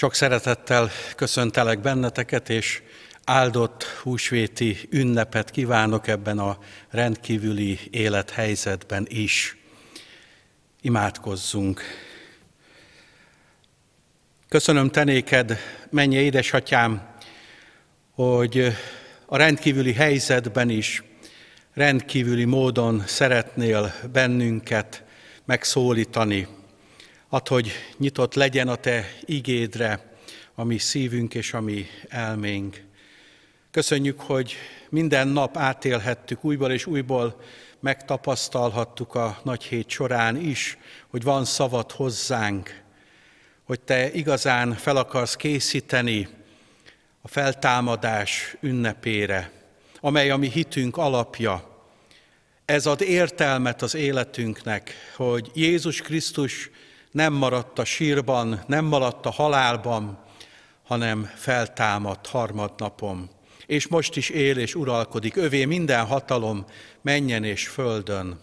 Sok szeretettel köszöntelek benneteket, és áldott húsvéti ünnepet kívánok ebben a rendkívüli élethelyzetben is. Imádkozzunk! Köszönöm tenéked, mennyi édesatyám, hogy a rendkívüli helyzetben is rendkívüli módon szeretnél bennünket megszólítani, Add, hogy nyitott legyen a Te igédre a mi szívünk és a mi elménk. Köszönjük, hogy minden nap átélhettük újból és újból, megtapasztalhattuk a nagy hét során is, hogy van szavad hozzánk, hogy Te igazán fel akarsz készíteni a feltámadás ünnepére, amely a mi hitünk alapja. Ez ad értelmet az életünknek, hogy Jézus Krisztus nem maradt a sírban, nem maradt a halálban, hanem feltámadt harmadnapon. És most is él és uralkodik, övé minden hatalom menjen és földön.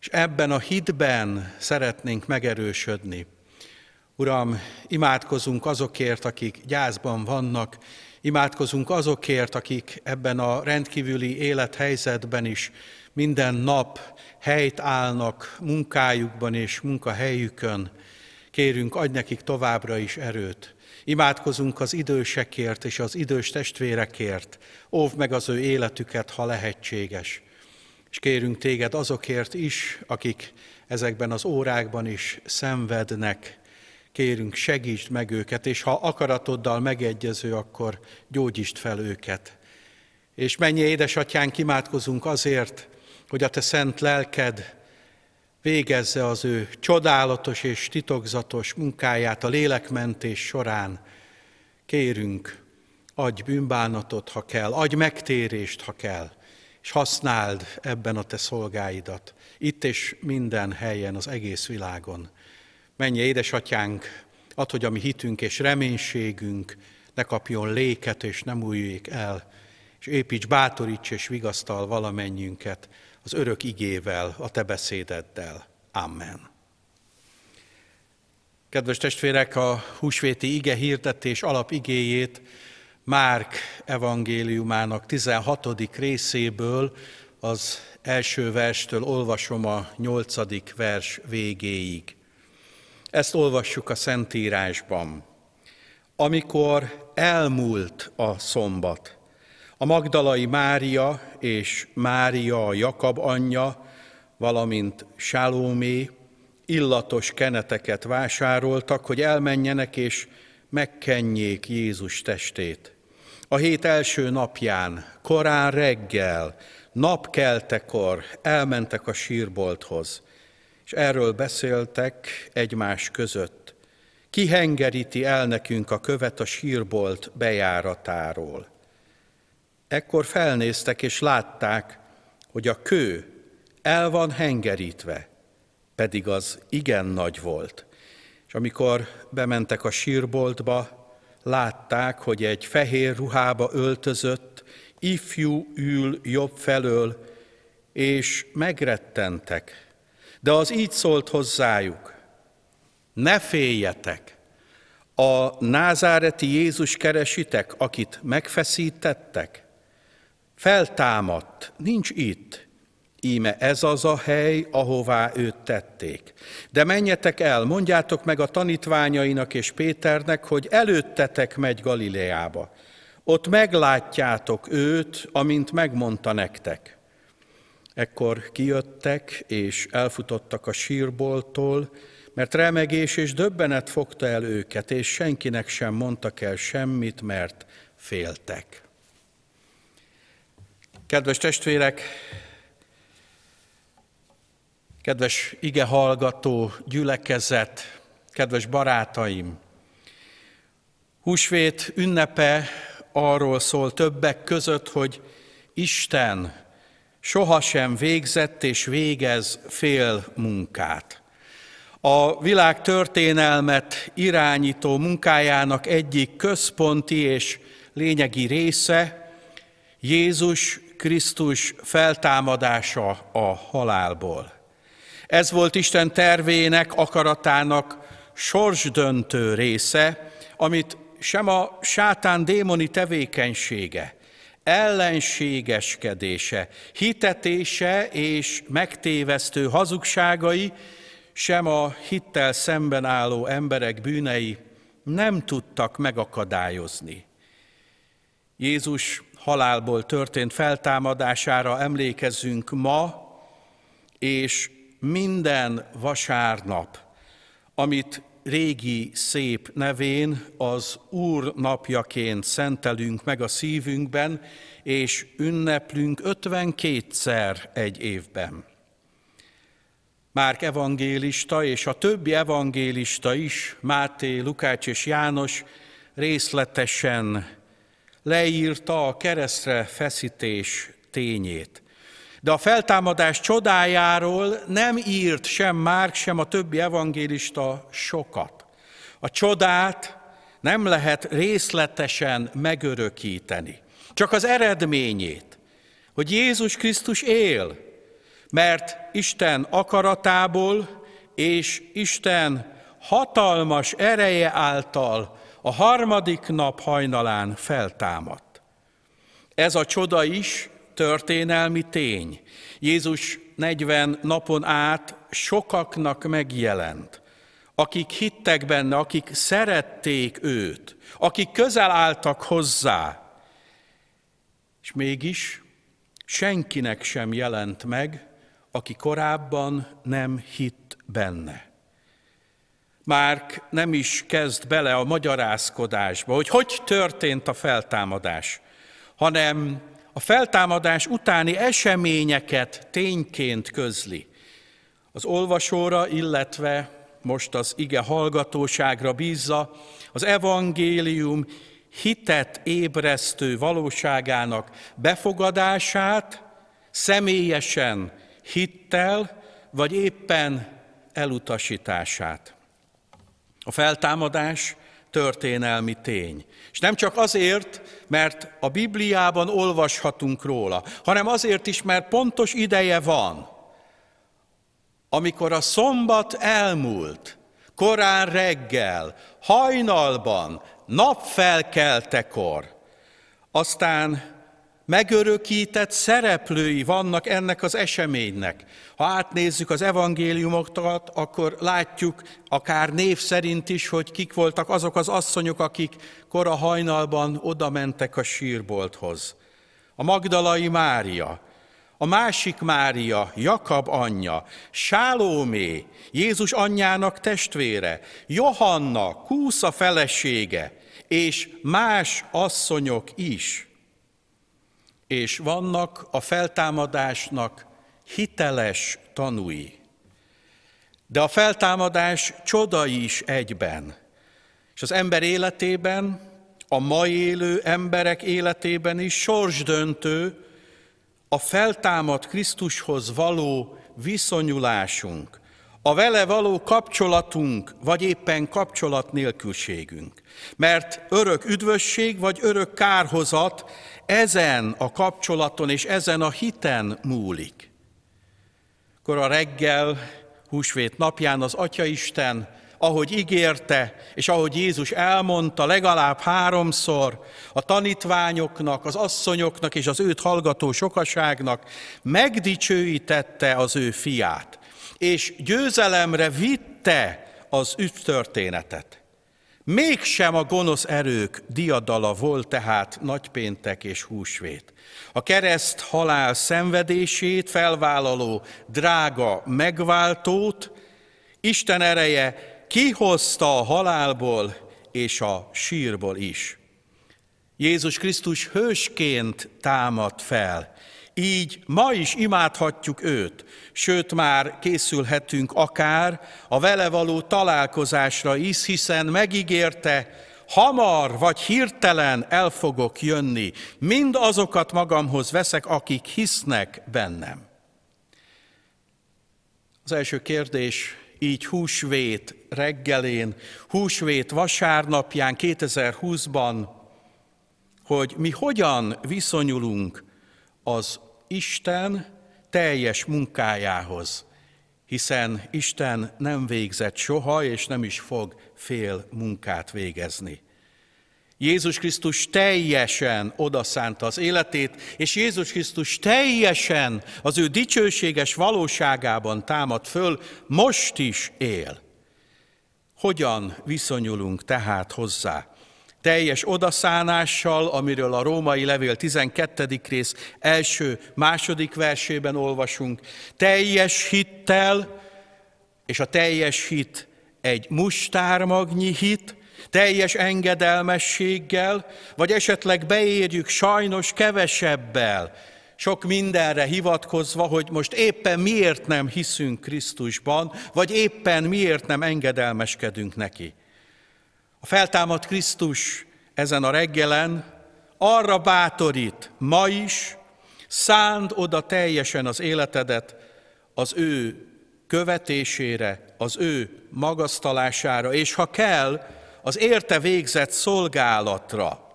És ebben a hitben szeretnénk megerősödni. Uram, imádkozunk azokért, akik gyászban vannak, imádkozunk azokért, akik ebben a rendkívüli élethelyzetben is minden nap helyt állnak munkájukban és munkahelyükön. Kérünk, adj nekik továbbra is erőt. Imádkozunk az idősekért és az idős testvérekért. Óvd meg az ő életüket, ha lehetséges. És kérünk téged azokért is, akik ezekben az órákban is szenvednek. Kérünk, segítsd meg őket, és ha akaratoddal megegyező, akkor gyógyítsd fel őket. És mennyi édesatyánk, imádkozunk azért, hogy a te szent lelked végezze az ő csodálatos és titokzatos munkáját a lélekmentés során. Kérünk, adj bűnbánatot, ha kell, adj megtérést, ha kell, és használd ebben a te szolgáidat, itt és minden helyen, az egész világon. Menj, édesatyánk, add, hogy a mi hitünk és reménységünk ne kapjon léket és nem újjék el, és építs, bátoríts és vigasztal valamennyünket, az örök igével, a te beszédeddel. Amen. Kedves testvérek, a húsvéti ige hirdetés alapigéjét Márk evangéliumának 16. részéből az első verstől olvasom a nyolcadik vers végéig. Ezt olvassuk a Szentírásban. Amikor elmúlt a szombat, a Magdalai Mária és Mária a Jakab anyja, valamint Sálómé illatos keneteket vásároltak, hogy elmenjenek és megkenjék Jézus testét. A hét első napján, korán reggel, napkeltekor elmentek a sírbolthoz, és erről beszéltek egymás között. Ki hengeríti el nekünk a követ a sírbolt bejáratáról? Ekkor felnéztek és látták, hogy a kő el van hengerítve, pedig az igen nagy volt. És amikor bementek a sírboltba, látták, hogy egy fehér ruhába öltözött, ifjú ül jobb felől, és megrettentek. De az így szólt hozzájuk, ne féljetek, a názáreti Jézus keresitek, akit megfeszítettek? Feltámadt, nincs itt. Íme ez az a hely, ahová őt tették. De menjetek el, mondjátok meg a tanítványainak és Péternek, hogy előttetek megy Galileába. Ott meglátjátok őt, amint megmondta nektek. Ekkor kijöttek és elfutottak a sírboltól, mert remegés és döbbenet fogta el őket, és senkinek sem mondtak el semmit, mert féltek. Kedves testvérek, kedves ige hallgató gyülekezet, kedves barátaim! Húsvét ünnepe arról szól többek között, hogy Isten sohasem végzett és végez fél munkát. A világ történelmet irányító munkájának egyik központi és lényegi része Jézus Krisztus feltámadása a halálból. Ez volt Isten tervének, akaratának sorsdöntő része, amit sem a sátán démoni tevékenysége, ellenségeskedése, hitetése és megtévesztő hazugságai, sem a hittel szemben álló emberek bűnei nem tudtak megakadályozni. Jézus halálból történt feltámadására emlékezünk ma, és minden vasárnap, amit régi szép nevén az Úr napjaként szentelünk meg a szívünkben, és ünneplünk 52-szer egy évben. Márk evangélista és a többi evangélista is, Máté, Lukács és János részletesen leírta a keresztre feszítés tényét. De a feltámadás csodájáról nem írt sem Márk, sem a többi evangélista sokat. A csodát nem lehet részletesen megörökíteni. Csak az eredményét, hogy Jézus Krisztus él, mert Isten akaratából és Isten hatalmas ereje által a harmadik nap hajnalán feltámadt. Ez a csoda is történelmi tény. Jézus 40 napon át sokaknak megjelent, akik hittek benne, akik szerették őt, akik közel álltak hozzá, és mégis senkinek sem jelent meg, aki korábban nem hitt benne. Márk nem is kezd bele a magyarázkodásba, hogy hogy történt a feltámadás, hanem a feltámadás utáni eseményeket tényként közli. Az olvasóra, illetve most az ige hallgatóságra bízza az evangélium hitet ébresztő valóságának befogadását személyesen hittel, vagy éppen elutasítását. A feltámadás történelmi tény. És nem csak azért, mert a Bibliában olvashatunk róla, hanem azért is, mert pontos ideje van, amikor a szombat elmúlt, korán reggel, hajnalban, napfelkeltekor, aztán megörökített szereplői vannak ennek az eseménynek. Ha átnézzük az evangéliumokat, akkor látjuk akár név szerint is, hogy kik voltak azok az asszonyok, akik kora hajnalban oda mentek a sírbolthoz. A Magdalai Mária, a másik Mária, Jakab anyja, Sálómé, Jézus anyjának testvére, Johanna, Kúsza felesége, és más asszonyok is – és vannak a feltámadásnak hiteles tanúi. De a feltámadás csoda is egyben. És az ember életében, a mai élő emberek életében is sorsdöntő a feltámad Krisztushoz való viszonyulásunk, a vele való kapcsolatunk, vagy éppen kapcsolat nélkülségünk. Mert örök üdvösség, vagy örök kárhozat ezen a kapcsolaton és ezen a hiten múlik. Akkor a reggel, húsvét napján az Atyaisten, ahogy ígérte, és ahogy Jézus elmondta legalább háromszor a tanítványoknak, az asszonyoknak és az őt hallgató sokaságnak, megdicsőítette az ő fiát, és győzelemre vitte az üdvtörténetet. Mégsem a gonosz erők diadala volt tehát nagypéntek és húsvét. A kereszt halál szenvedését felvállaló drága megváltót Isten ereje kihozta a halálból és a sírból is. Jézus Krisztus hősként támad fel, így ma is imádhatjuk őt, sőt már készülhetünk akár a vele való találkozásra is, hiszen megígérte, hamar vagy hirtelen el fogok jönni, mind azokat magamhoz veszek, akik hisznek bennem. Az első kérdés így húsvét reggelén, húsvét vasárnapján 2020-ban, hogy mi hogyan viszonyulunk az Isten teljes munkájához, hiszen Isten nem végzett soha, és nem is fog fél munkát végezni. Jézus Krisztus teljesen odaszánta az életét, és Jézus Krisztus teljesen az ő dicsőséges valóságában támad föl, most is él. Hogyan viszonyulunk tehát hozzá? Teljes odaszánással, amiről a római levél 12. rész első, második versében olvasunk, teljes hittel, és a teljes hit egy mustármagnyi hit, teljes engedelmességgel, vagy esetleg beérjük sajnos kevesebbel, sok mindenre hivatkozva, hogy most éppen miért nem hiszünk Krisztusban, vagy éppen miért nem engedelmeskedünk neki. A feltámadt Krisztus ezen a reggelen arra bátorít ma is, szánd oda teljesen az életedet az ő követésére, az ő magasztalására, és ha kell, az érte végzett szolgálatra,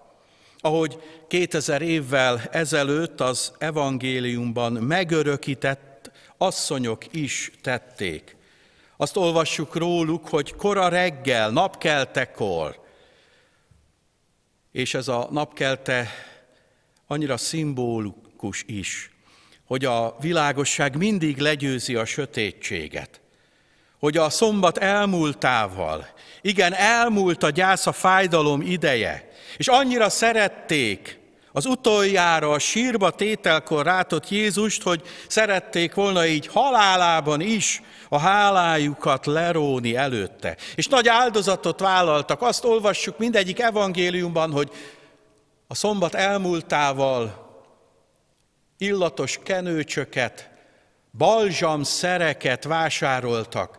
ahogy 2000 évvel ezelőtt az evangéliumban megörökített asszonyok is tették. Azt olvassuk róluk, hogy kora reggel, napkeltekor, és ez a napkelte annyira szimbolikus is, hogy a világosság mindig legyőzi a sötétséget, hogy a szombat elmúltával, igen, elmúlt a gyász, a fájdalom ideje, és annyira szerették az utoljára a sírba tételkor rátott Jézust, hogy szerették volna így halálában is a hálájukat leróni előtte. És nagy áldozatot vállaltak. Azt olvassuk mindegyik evangéliumban, hogy a szombat elmúltával illatos kenőcsöket, balzsam szereket vásároltak,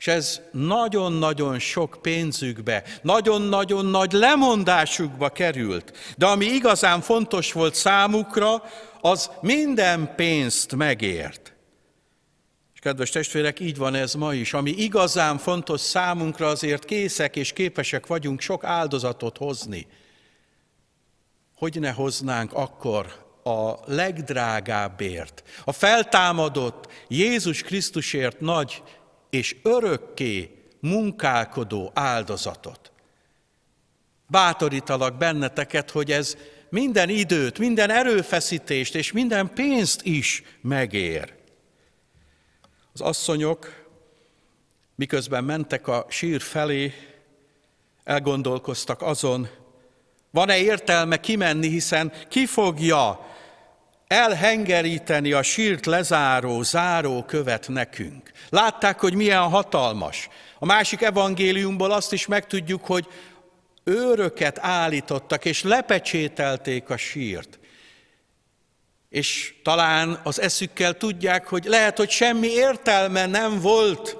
és ez nagyon-nagyon sok pénzükbe, nagyon-nagyon nagy lemondásukba került. De ami igazán fontos volt számukra, az minden pénzt megért. És kedves testvérek, így van ez ma is. Ami igazán fontos számunkra, azért készek és képesek vagyunk sok áldozatot hozni. Hogy ne hoznánk akkor a legdrágábbért, a feltámadott Jézus Krisztusért nagy és örökké munkálkodó áldozatot. Bátorítalak benneteket, hogy ez minden időt, minden erőfeszítést és minden pénzt is megér. Az asszonyok, miközben mentek a sír felé, elgondolkoztak azon, van-e értelme kimenni, hiszen ki fogja elhengeríteni a sírt lezáró, záró követ nekünk. Látták, hogy milyen hatalmas. A másik evangéliumból azt is megtudjuk, hogy őröket állítottak, és lepecsételték a sírt. És talán az eszükkel tudják, hogy lehet, hogy semmi értelme nem volt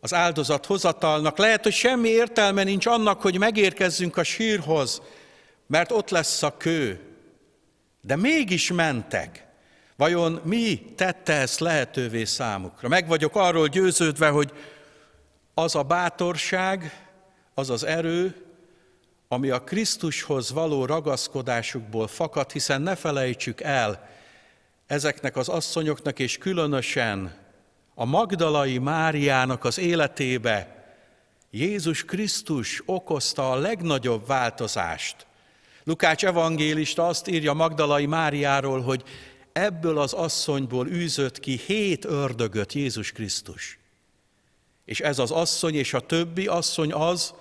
az áldozat hozatalnak, lehet, hogy semmi értelme nincs annak, hogy megérkezzünk a sírhoz, mert ott lesz a kő, de mégis mentek. Vajon mi tette ezt lehetővé számukra? Meg vagyok arról győződve, hogy az a bátorság, az az erő, ami a Krisztushoz való ragaszkodásukból fakad, hiszen ne felejtsük el, ezeknek az asszonyoknak és különösen a Magdalai Máriának az életébe Jézus Krisztus okozta a legnagyobb változást. Lukács evangélista azt írja Magdalai Máriáról, hogy ebből az asszonyból űzött ki hét ördögöt Jézus Krisztus. És ez az asszony és a többi asszony az,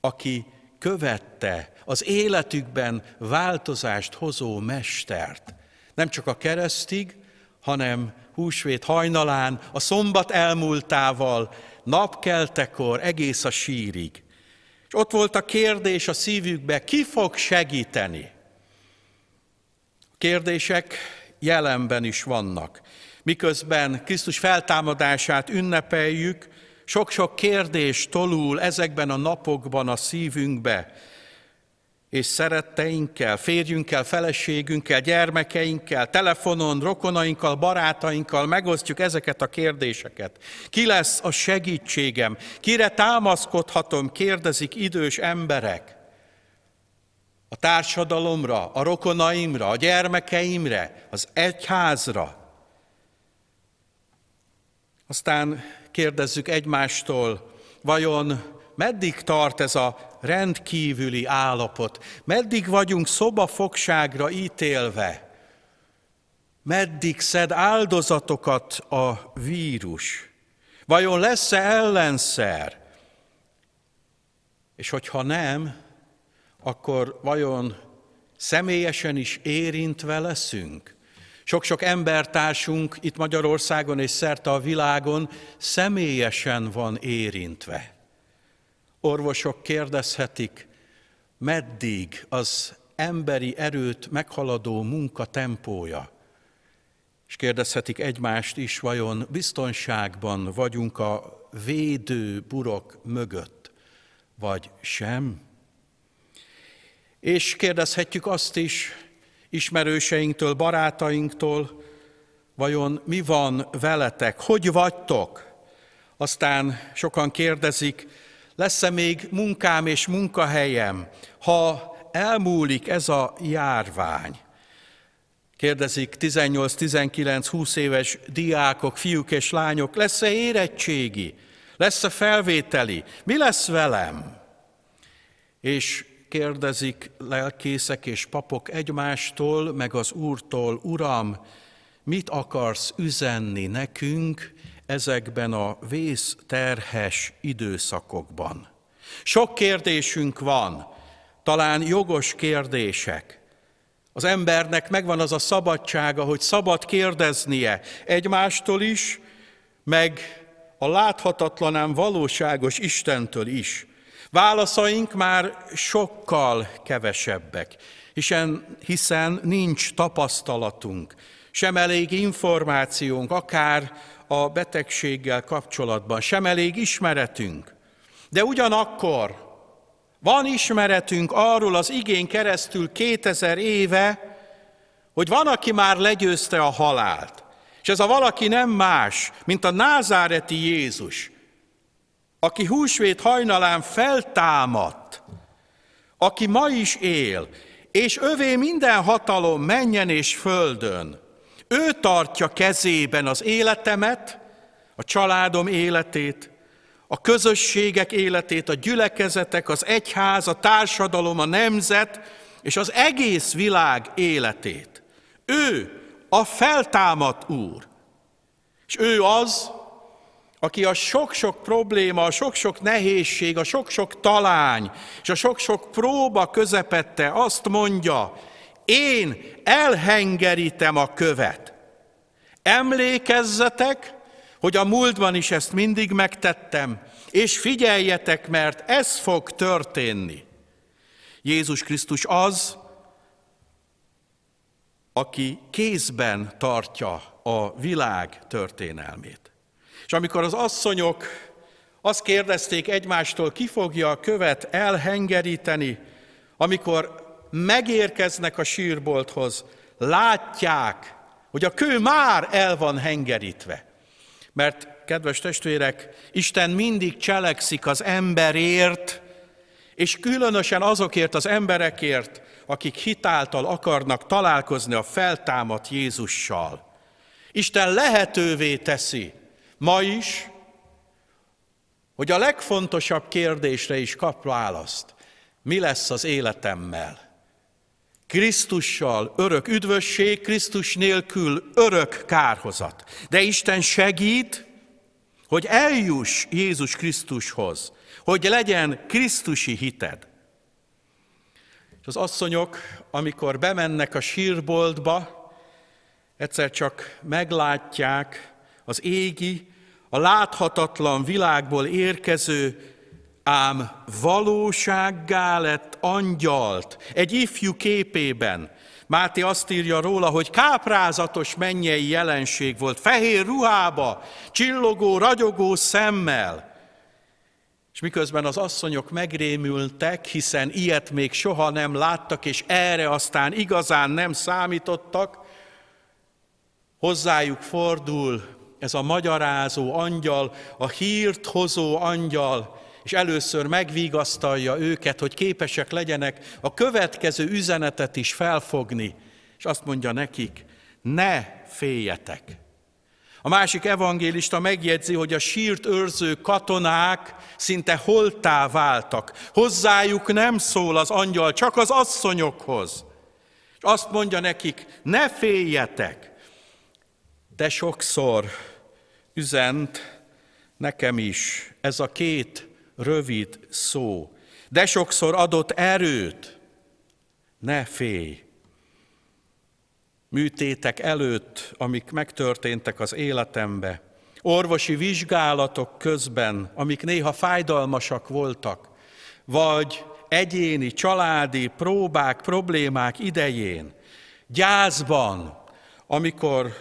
aki követte az életükben változást hozó mestert. Nem csak a keresztig, hanem húsvét hajnalán, a szombat elmúltával, napkeltekor, egész a sírig. És ott volt a kérdés a szívükbe, ki fog segíteni? A kérdések jelenben is vannak. Miközben Krisztus feltámadását ünnepeljük, sok-sok kérdés tolul ezekben a napokban a szívünkbe, és szeretteinkkel, férjünkkel, feleségünkkel, gyermekeinkkel, telefonon, rokonainkkal, barátainkkal megosztjuk ezeket a kérdéseket. Ki lesz a segítségem? Kire támaszkodhatom? Kérdezik idős emberek. A társadalomra, a rokonaimra, a gyermekeimre, az egyházra. Aztán kérdezzük egymástól, vajon Meddig tart ez a rendkívüli állapot? Meddig vagyunk szobafogságra ítélve? Meddig szed áldozatokat a vírus? Vajon lesz-e ellenszer? És hogyha nem, akkor vajon személyesen is érintve leszünk? Sok-sok embertársunk itt Magyarországon és szerte a világon személyesen van érintve. Orvosok kérdezhetik, meddig az emberi erőt meghaladó munka tempója, és kérdezhetik egymást is, vajon biztonságban vagyunk a védő burok mögött, vagy sem? És kérdezhetjük azt is ismerőseinktől, barátainktól, vajon mi van veletek, hogy vagytok? Aztán sokan kérdezik, lesz-e még munkám és munkahelyem, ha elmúlik ez a járvány? Kérdezik 18-19-20 éves diákok, fiúk és lányok, lesz-e érettségi, lesz-e felvételi, mi lesz velem? És kérdezik lelkészek és papok egymástól, meg az Úrtól, Uram, mit akarsz üzenni nekünk ezekben a vészterhes időszakokban? Sok kérdésünk van, talán jogos kérdések. Az embernek megvan az a szabadsága, hogy szabad kérdeznie egymástól is, meg a láthatatlanán valóságos Istentől is. Válaszaink már sokkal kevesebbek, hiszen nincs tapasztalatunk, sem elég információnk, akár a betegséggel kapcsolatban, sem elég ismeretünk. De ugyanakkor van ismeretünk arról az igény keresztül 2000 éve, hogy van, aki már legyőzte a halált. És ez a valaki nem más, mint a názáreti Jézus, aki húsvét hajnalán feltámadt, aki ma is él, és övé minden hatalom menjen és földön. Ő tartja kezében az életemet, a családom életét, a közösségek életét, a gyülekezetek, az egyház, a társadalom, a nemzet és az egész világ életét. Ő a feltámadt Úr. És ő az, aki a sok-sok probléma, a sok-sok nehézség, a sok-sok talány és a sok-sok próba közepette azt mondja, én elhengerítem a követ. Emlékezzetek, hogy a múltban is ezt mindig megtettem, és figyeljetek, mert ez fog történni. Jézus Krisztus az, aki kézben tartja a világ történelmét. És amikor az asszonyok azt kérdezték egymástól, ki fogja a követ elhengeríteni, amikor megérkeznek a sírbolthoz, látják, hogy a kő már el van hengerítve. Mert, kedves testvérek, Isten mindig cselekszik az emberért, és különösen azokért az emberekért, akik hitáltal akarnak találkozni a feltámadt Jézussal. Isten lehetővé teszi ma is, hogy a legfontosabb kérdésre is kap választ. Mi lesz az életemmel? Krisztussal örök üdvösség, Krisztus nélkül örök kárhozat. De Isten segít, hogy eljuss Jézus Krisztushoz, hogy legyen Krisztusi hited. És az asszonyok, amikor bemennek a sírboltba, egyszer csak meglátják az égi, a láthatatlan világból érkező ám valósággá lett angyalt, egy ifjú képében. Máté azt írja róla, hogy káprázatos mennyei jelenség volt, fehér ruhába, csillogó, ragyogó szemmel. És miközben az asszonyok megrémültek, hiszen ilyet még soha nem láttak, és erre aztán igazán nem számítottak, hozzájuk fordul ez a magyarázó angyal, a hírt hozó angyal, és először megvigasztalja őket, hogy képesek legyenek a következő üzenetet is felfogni, és azt mondja nekik, ne féljetek. A másik evangélista megjegyzi, hogy a sírt őrző katonák szinte holtá váltak. Hozzájuk nem szól az angyal, csak az asszonyokhoz. És azt mondja nekik, ne féljetek. De sokszor üzent nekem is ez a két rövid szó. De sokszor adott erőt, ne félj. Műtétek előtt, amik megtörténtek az életembe, orvosi vizsgálatok közben, amik néha fájdalmasak voltak, vagy egyéni, családi próbák, problémák idején, gyászban, amikor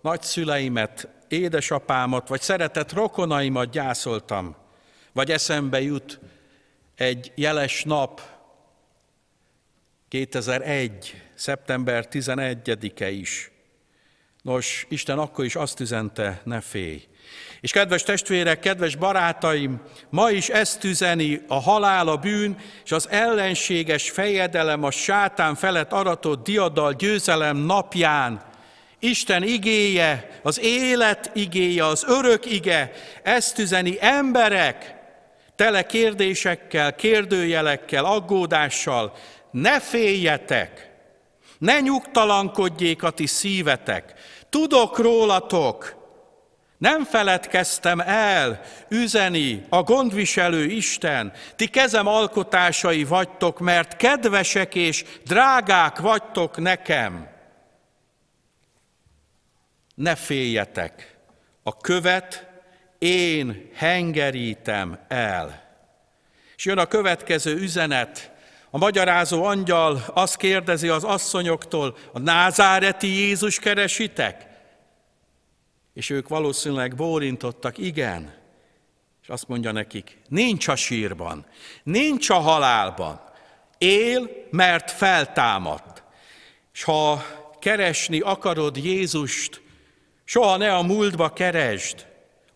nagyszüleimet, édesapámat, vagy szeretett rokonaimat gyászoltam, vagy eszembe jut egy jeles nap, 2001 szeptember 11-e is. Nos, Isten akkor is azt üzente, ne félj. És kedves testvérek, kedves barátaim, ma is ezt üzeni a halál, a bűn és az ellenséges fejedelem a sátán felett aratott diadal győzelem napján. Isten igéje, az élet igéje, az örök ige, ezt üzeni emberek, tele kérdésekkel, kérdőjelekkel, aggódással, ne féljetek, ne nyugtalankodjék a ti szívetek. Tudok rólatok, nem feledkeztem el üzeni a gondviselő Isten, ti kezem alkotásai vagytok, mert kedvesek és drágák vagytok nekem. Ne féljetek, a követ én hengerítem el. És jön a következő üzenet, a magyarázó angyal azt kérdezi az asszonyoktól, a názáreti Jézus keresitek? És ők valószínűleg bólintottak, igen. És azt mondja nekik, nincs a sírban, nincs a halálban, él, mert feltámadt. És ha keresni akarod Jézust, soha ne a múltba keresd,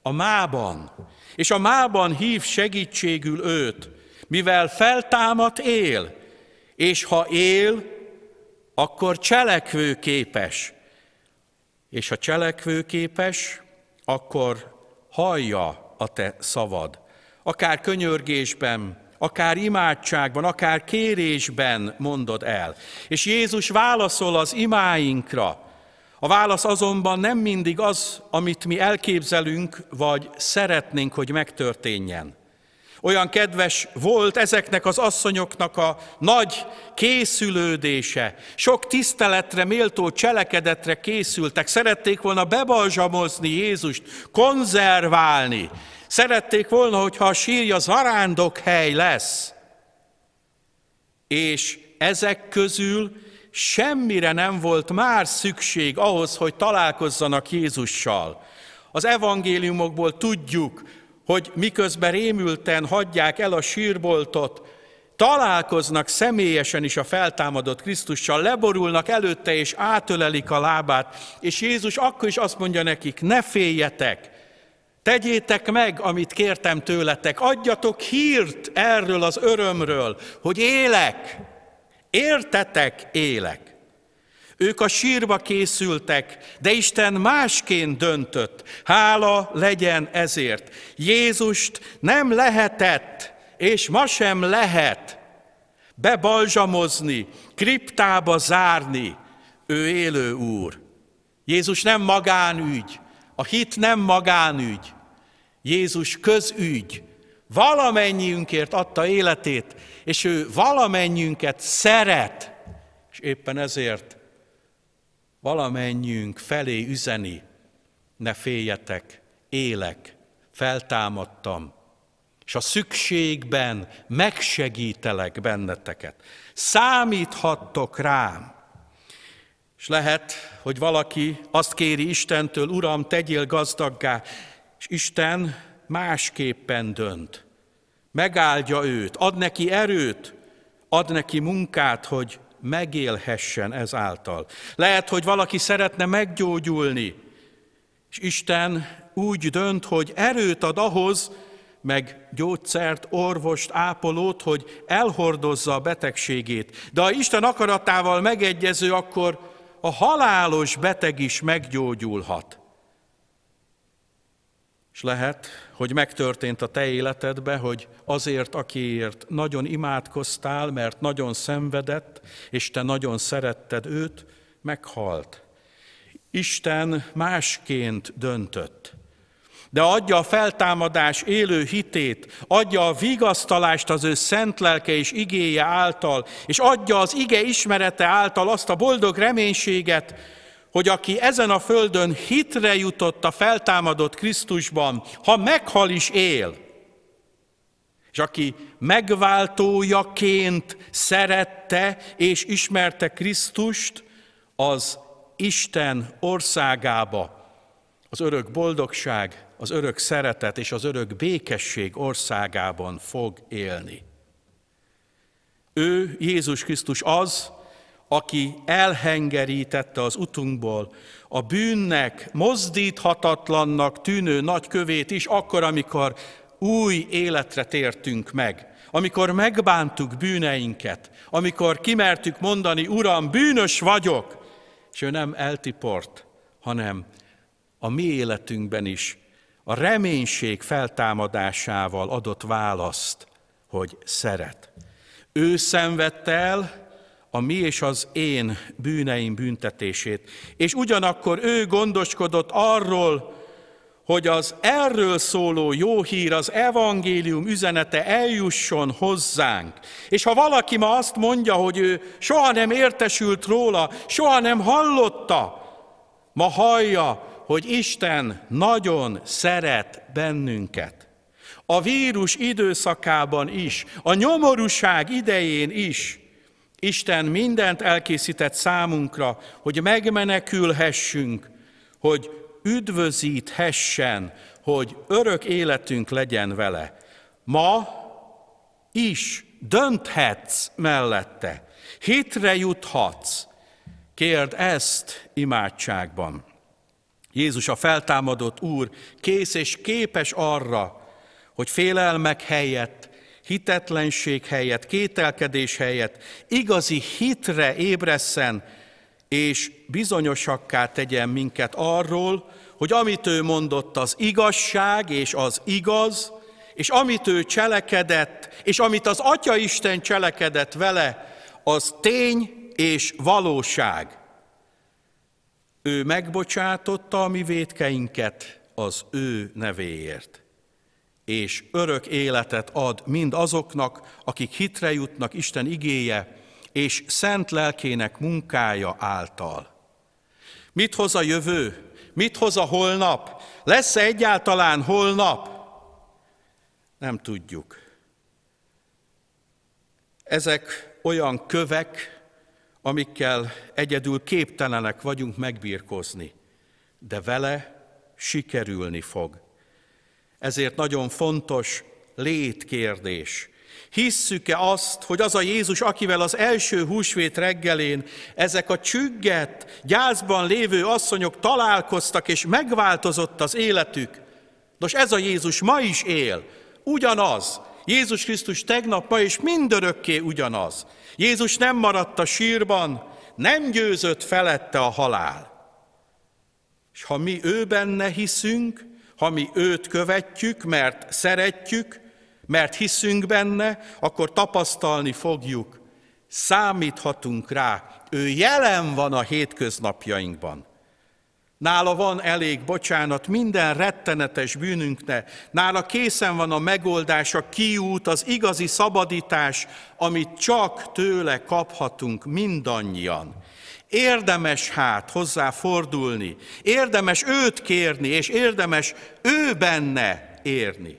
a mában, és a mában hív segítségül őt, mivel feltámadt él, és ha él, akkor cselekvőképes. És ha cselekvőképes, akkor hallja a te szavad. Akár könyörgésben, akár imádságban, akár kérésben mondod el. És Jézus válaszol az imáinkra. A válasz azonban nem mindig az, amit mi elképzelünk, vagy szeretnénk, hogy megtörténjen. Olyan kedves volt ezeknek az asszonyoknak a nagy készülődése. Sok tiszteletre, méltó cselekedetre készültek. Szerették volna bebalzsamozni Jézust, konzerválni. Szerették volna, hogyha a sírja zarándok hely lesz. És ezek közül semmire nem volt már szükség ahhoz, hogy találkozzanak Jézussal. Az evangéliumokból tudjuk, hogy miközben rémülten hagyják el a sírboltot, találkoznak személyesen is a feltámadott Krisztussal, leborulnak előtte és átölelik a lábát, és Jézus akkor is azt mondja nekik, ne féljetek, tegyétek meg, amit kértem tőletek, adjatok hírt erről az örömről, hogy élek, értetek, élek. Ők a sírba készültek, de Isten másként döntött. Hála legyen ezért. Jézust nem lehetett, és ma sem lehet bebalzsamozni, kriptába zárni. Ő élő úr. Jézus nem magánügy, a hit nem magánügy. Jézus közügy. Valamennyiünkért adta életét, és ő valamennyiünket szeret, és éppen ezért valamennyünk felé üzeni, ne féljetek, élek, feltámadtam, és a szükségben megsegítelek benneteket. Számíthattok rám. És lehet, hogy valaki azt kéri Istentől, Uram, tegyél gazdaggá, és Isten másképpen dönt. Megáldja őt, ad neki erőt, ad neki munkát, hogy megélhessen ezáltal. Lehet, hogy valaki szeretne meggyógyulni, és Isten úgy dönt, hogy erőt ad ahhoz, meg gyógyszert, orvost, ápolót, hogy elhordozza a betegségét. De ha Isten akaratával megegyező, akkor a halálos beteg is meggyógyulhat. És lehet, hogy megtörtént a te életedbe, hogy azért, akiért nagyon imádkoztál, mert nagyon szenvedett, és te nagyon szeretted őt, meghalt. Isten másként döntött. De adja a feltámadás élő hitét, adja a vigasztalást az ő szent lelke és igéje által, és adja az ige ismerete által azt a boldog reménységet, hogy aki ezen a földön hitre jutott a feltámadott Krisztusban, ha meghal is él, és aki megváltójaként szerette és ismerte Krisztust, az Isten országába, az örök boldogság, az örök szeretet és az örök békesség országában fog élni. Ő, Jézus Krisztus az, aki elhengerítette az utunkból. A bűnnek mozdíthatatlannak tűnő nagy kövét is, akkor, amikor új életre tértünk meg, amikor megbántuk bűneinket, amikor kimertük mondani, Uram, bűnös vagyok, és ő nem eltiport, hanem a mi életünkben is a reménység feltámadásával adott választ, hogy szeret. Ő szenvedte el a mi és az én bűneim büntetését, és ugyanakkor ő gondoskodott arról, hogy az erről szóló jó hír, az evangélium üzenete eljusson hozzánk. És ha valaki ma azt mondja, hogy ő soha nem értesült róla, soha nem hallotta, ma hallja, hogy Isten nagyon szeret bennünket. A vírus időszakában is, a nyomorúság idején is, Isten mindent elkészített számunkra, hogy megmenekülhessünk, hogy üdvözíthessen, hogy örök életünk legyen vele. Ma is dönthetsz mellette, hitre juthatsz. Kérd ezt imádságban. Jézus a feltámadott Úr kész és képes arra, hogy félelmek helyett, hitetlenség helyett, kételkedés helyett igazi hitre ébresszen, és bizonyosakká tegyen minket arról, hogy amit ő mondott, az igazság és az igaz, és amit ő cselekedett, és amit az Atya Isten cselekedett vele, az tény és valóság. Ő megbocsátotta a mi védkeinket az ő nevéért, és örök életet ad mind azoknak, akik hitre jutnak Isten igéje és szent lelkének munkája által. Mit hoz a jövő? Mit hoz a holnap? Lesz-e egyáltalán holnap? Nem tudjuk. Ezek olyan kövek, amikkel egyedül képtelenek vagyunk megbírkozni, de vele sikerülni fog. Ezért nagyon fontos létkérdés. Hisszük-e azt, hogy az a Jézus, akivel az első húsvét reggelén ezek a csügget, gyászban lévő asszonyok találkoztak, és megváltozott az életük? Nos, ez a Jézus ma is él, ugyanaz. Jézus Krisztus tegnap, ma és mindörökké ugyanaz. Jézus nem maradt a sírban, nem győzött felette a halál. És ha mi ő benne hiszünk, ha mi őt követjük, mert szeretjük, mert hiszünk benne, akkor tapasztalni fogjuk, számíthatunk rá, ő jelen van a hétköznapjainkban. Nála van elég bocsánat minden rettenetes bűnünknek, nála készen van a megoldás, a kiút, az igazi szabadítás, amit csak tőle kaphatunk mindannyian. Érdemes hát hozzá fordulni, érdemes őt kérni, és érdemes ő benne érni.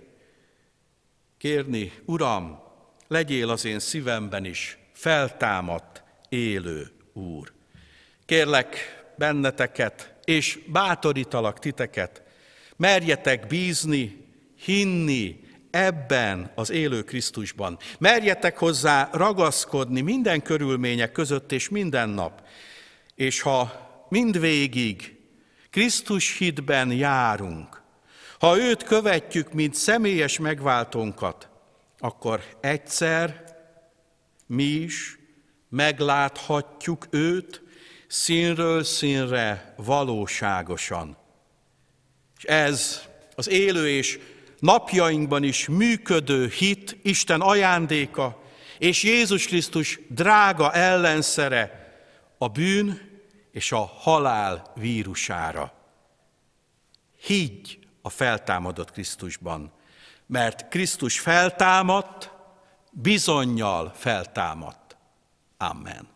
Kérni, Uram, legyél az én szívemben is feltámadt, élő Úr. Kérlek benneteket, és bátorítalak titeket. Merjetek bízni, hinni ebben az élő Krisztusban. Merjetek hozzá ragaszkodni minden körülmények között és minden nap. És ha mindvégig Krisztus hitben járunk, ha őt követjük, mint személyes megváltónkat, akkor egyszer mi is megláthatjuk őt, színről színre valóságosan. És ez az élő és napjainkban is működő hit, Isten ajándéka, és Jézus Krisztus drága ellenszere a bűn és a halál vírusára. Higgy a feltámadott Krisztusban, mert Krisztus feltámadt, bizonyal feltámadt. Amen.